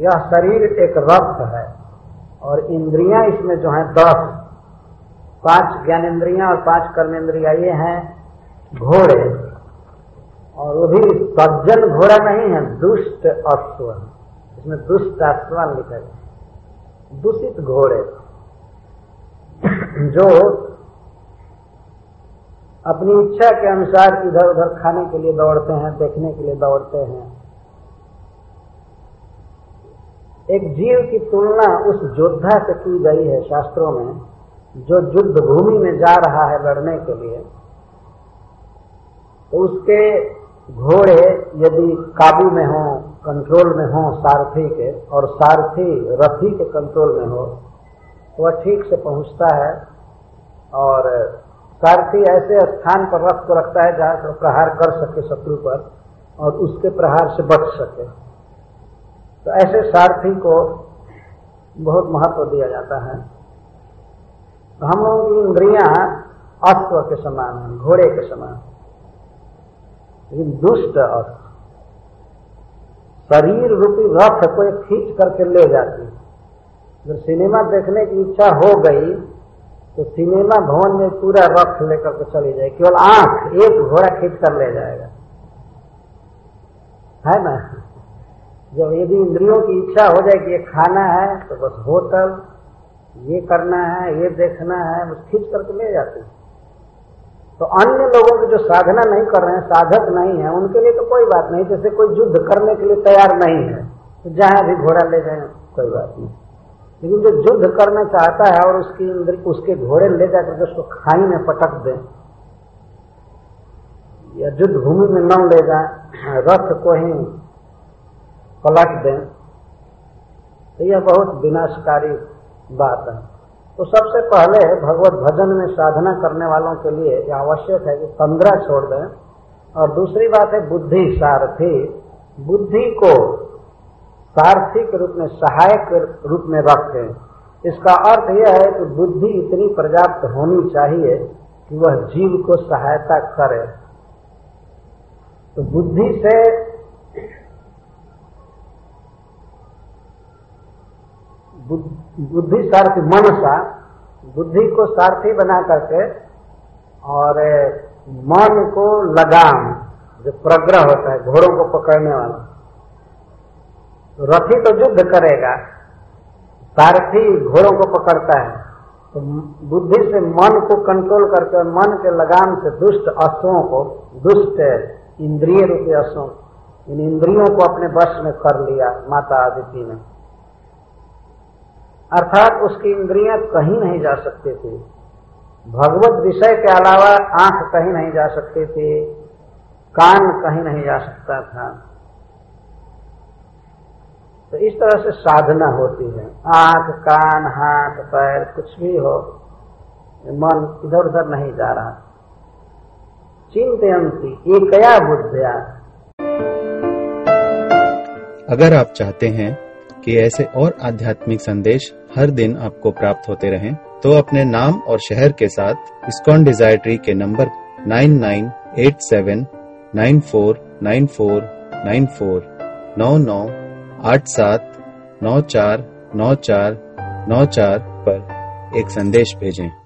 यह शरीर एक रक्त है और इंद्रियाँ इसमें जो है दस। पाँच ज्ञानेन्द्रियाँ और पाँच कर्मेंद्रिया ये हैं घोड़े। और वो भी सज्जन घोड़ा नहीं है, दुष्ट अश्व इसमें दुष्ट अश्व लिखा है। दूषित घोड़े। जो अपनी इच्छा के अनुसार इधर उधर खाने के लिए दौड़ते हैं, देखने के लिए दौड़ते हैं। एक जीव की तुलना उस योद्धा से की गई है शास्त्रों में, जो युद्ध भूमि में जा रहा है लड़ने के लिए। तो उसके घोड़े यदि काबू में हो, कंट्रोल में हो सारथी के, और सारथी रथी के कंट्रोल में हो तो वह ठीक से पहुँचता है, और सारथी ऐसे स्थान पर रथ को रखता है जहाँ से प्रहार कर सके शत्रु पर, और उसके प्रहार से बच सके। तो ऐसे सारथी को बहुत महत्व दिया जाता है। तो हम लोगों की इंद्रियाँ अश्व के समान है, घोड़े के समान लेकिन दुष्ट अश्व शरीर रूपी रथ को खींच करके ले जाती है। जब सिनेमा देखने की इच्छा हो गई तो सिनेमा भवन में पूरा रथ लेकर के चली जाए केवल आँख, एक घोड़ा खींच कर ले जाएगा। है ना? जब यदि इंद्रियों की इच्छा हो जाए कि ये खाना है तो बस होटल, ये करना है, ये देखना है बस खींच करके ले जाते हैं। तो अन्य लोगों की जो साधना नहीं कर रहे हैं, साधक नहीं है, उनके लिए तो कोई बात नहीं, जैसे कोई युद्ध करने के लिए तैयार नहीं है तो जहाँ भी घोड़ा ले जाए, कोई बात नहीं। लेकिन जो युद्ध करना चाहता है और उसकी इंद्र, उसके घोड़े ले जाकर के उसको खाई में पटक दें, या युद्ध भूमि में न ले जाए, रथ को ही पलट दें। तो यह बहुत विनाशकारी बात है। तो सबसे पहले भगवत भजन में साधना करने वालों के लिए आवश्यक है कि पंद्रह छोड़ दें। और दूसरी बात है बुद्धि सारथी। बुद्धि को सारथी के रूप में, सहायक रूप में रखें। इसका अर्थ यह है कि बुद्धि इतनी पर्याप्त होनी चाहिए कि वह जीव को सहायता करे। तो बुद्धि से बुद्धि सारथी मनसा बुद्धि को सारथी बना करके और मन को लगाम, जो प्रग्रह होता है, घोड़ों को पकड़ने वाला। रथी तो युद्ध करेगा, सारथी घोड़ों को पकड़ता है तो बुद्धि से मन को कंट्रोल करके और मन के लगाम से दुष्ट अश्वों को, दुष्ट इंद्रिय रूपी अश्वों इन इंद्रियों को अपने वश में कर लिया माता आदित्य ने। अर्थात उसकी इंद्रियाँ कहीं नहीं जा सकती थी। भगवत विषय के अलावा आँख कहीं नहीं जा सकती थी, कान कहीं नहीं जा सकता था। तो इस तरह से साधना होती है। आँख, कान, हाथ, पैर, कुछ भी हो, मन इधर उधर नहीं जा रहा। चिंतयंती एकया बुद्धिया अगर आप चाहते हैं कि ऐसे और आध्यात्मिक संदेश हर दिन आपको प्राप्त होते रहें, तो अपने नाम और शहर के साथ इस्कॉन डिज़ायर ट्री के नंबर 9987 9494 94 99 आठ सात नौ चार नौ चार नौ चार पर एक संदेश भेजें।